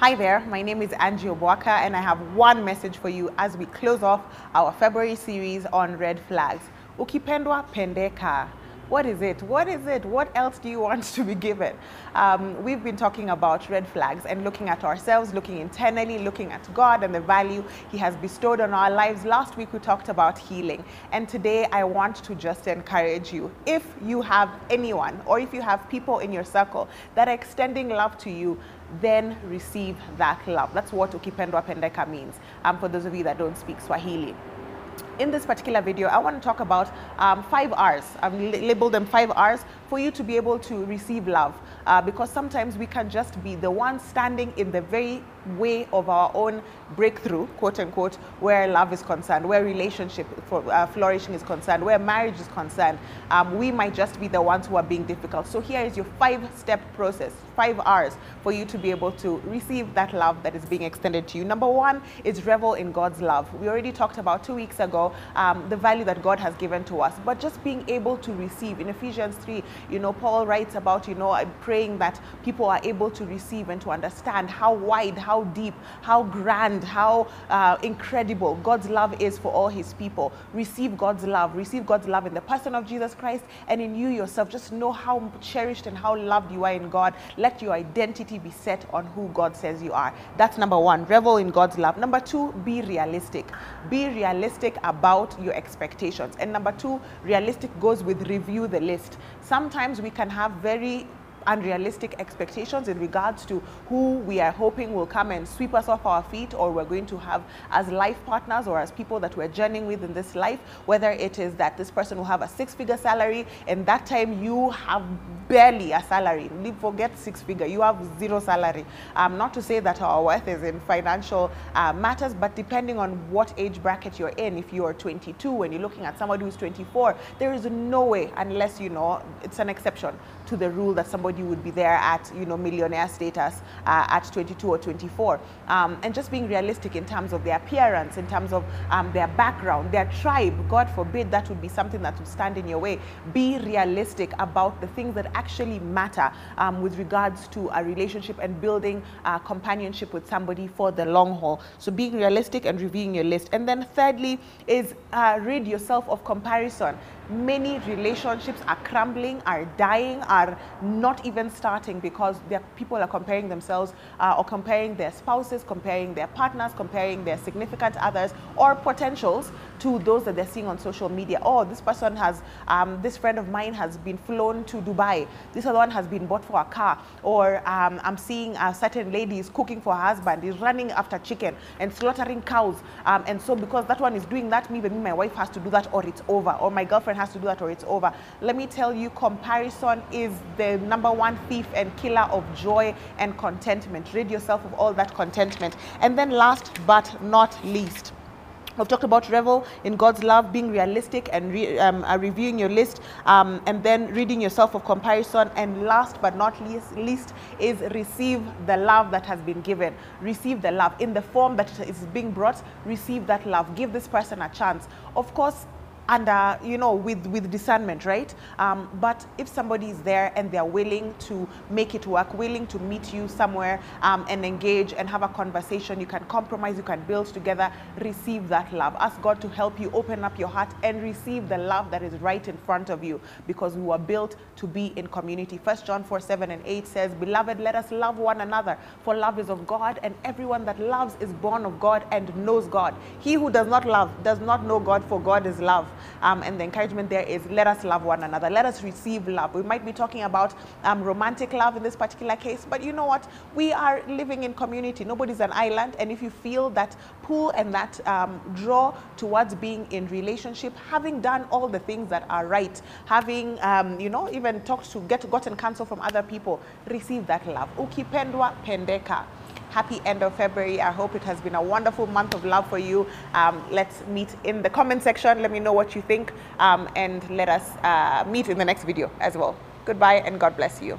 Hi there, my name is Angie Obwaka and I have one message for you as we close off our February series on red flags. Ukipendwa pendeka. What is it? What is it? What else do you want to be given? Um, we've been talking about red flags and looking at ourselves, looking internally, looking at God and the value He has bestowed on our lives. Last week we talked about healing. And today I want to just encourage you. If you have anyone or if you have people in your circle that are extending love to you, then receive that love. That's what ukipendwa pendeka means. Um, for those of you that don't speak Swahili in this particular video, I want to talk about um, five R's. I've labeled them five R's for you to be able to receive love. Uh, because sometimes we can just be the one standing in the very way of our own breakthrough, quote unquote, where love is concerned, where relationship for, uh, flourishing is concerned, where marriage is concerned. Um, we might just be the ones who are being difficult. So here is your five-step process, five R's for you to be able to receive that love that is being extended to you. Number one is revel in God's love. We already talked about two weeks ago um, the value that God has given to us, but just being able to receive. In Ephesians 3, you know, Paul writes about, you know, praying that people are able to receive and to understand how wide, how deep, how grand, how uh, incredible God's love is for all his people. Receive God's love. Receive God's love in the person of Jesus Christ and in you yourself. Just know how cherished and how loved you are in God. Let your identity be set on who God says you are. That's number one. Revel in God's love. Number two, be realistic. Be realistic about your expectations. And number two, realistic goes with review the list. Sometimes we can have very unrealistic expectations in regards to who we are hoping will come and sweep us off our feet or we're going to have as life partners or as people that we're journeying with in this life, whether it is that this person will have a six figure salary and that time you have barely a salary. Forget six figure, you have zero salary. Um, not to say that our worth is in financial uh, matters, but depending on what age bracket you're in, if you're 22 and you're looking at somebody who's 24, there is no way, unless you know, it's an exception to the rule that somebody you would be there at, you know, millionaire status uh, at 22 or 24. Um, and just being realistic in terms of their appearance, in terms of um, their background, their tribe. God forbid that would be something that would stand in your way. Be realistic about the things that actually matter um, with regards to a relationship and building uh, companionship with somebody for the long haul. So being realistic and reviewing your list. And then thirdly is uh, rid yourself of comparison many relationships are crumbling, are dying, are not even starting because people are comparing themselves uh, or comparing their spouses, comparing their partners, comparing their significant others or potentials to those that they're seeing on social media. Oh, this person has, um, this friend of mine has been flown to Dubai. This other one has been bought for a car. Or um, I'm seeing a certain lady is cooking for her husband, is running after chicken and slaughtering cows. Um, and so because that one is doing that, maybe my wife has to do that or it's over. Or my girlfriend has to do that or it's over. Let me tell you, comparison is the number one thief and killer of joy and contentment. Rid yourself of all that contentment. And then last but not least, We've talked about revel in God's love, being realistic and re, um, uh, reviewing your list, um, and then reading yourself of comparison. And last but not least, least is receive the love that has been given. Receive the love in the form that is being brought. Receive that love. Give this person a chance. Of course, and uh, you know with with discernment right? Um, but if somebody is there and they're willing to make it work willing to meet you somewhere um, and engage and have a conversation you can compromise you can build together receive that love. Ask god to help you open up your heart and receive the love that is right in front of you because we were built to be in community. First john 4 7 and 8 says beloved let us love one another for love is of god and everyone that loves is born of god and knows god. He who does not love does not know god for god is love um, and the encouragement there is let us love one another. Let us receive love. We might be talking about um, romantic love in this particular case, but you know what? We are living in community. Nobody's an island. And if you feel that pull and that um, draw towards being in relationship, having done all the things that are right, having, um, you know, even talked to, get gotten counsel from other people, receive that love. Ukipendwa pendeka happy end of February. I hope it has been a wonderful month of love for you. Um, let's meet in the comment section. Let me know what you think um, and let us uh, meet in the next video as well. Goodbye and God bless you.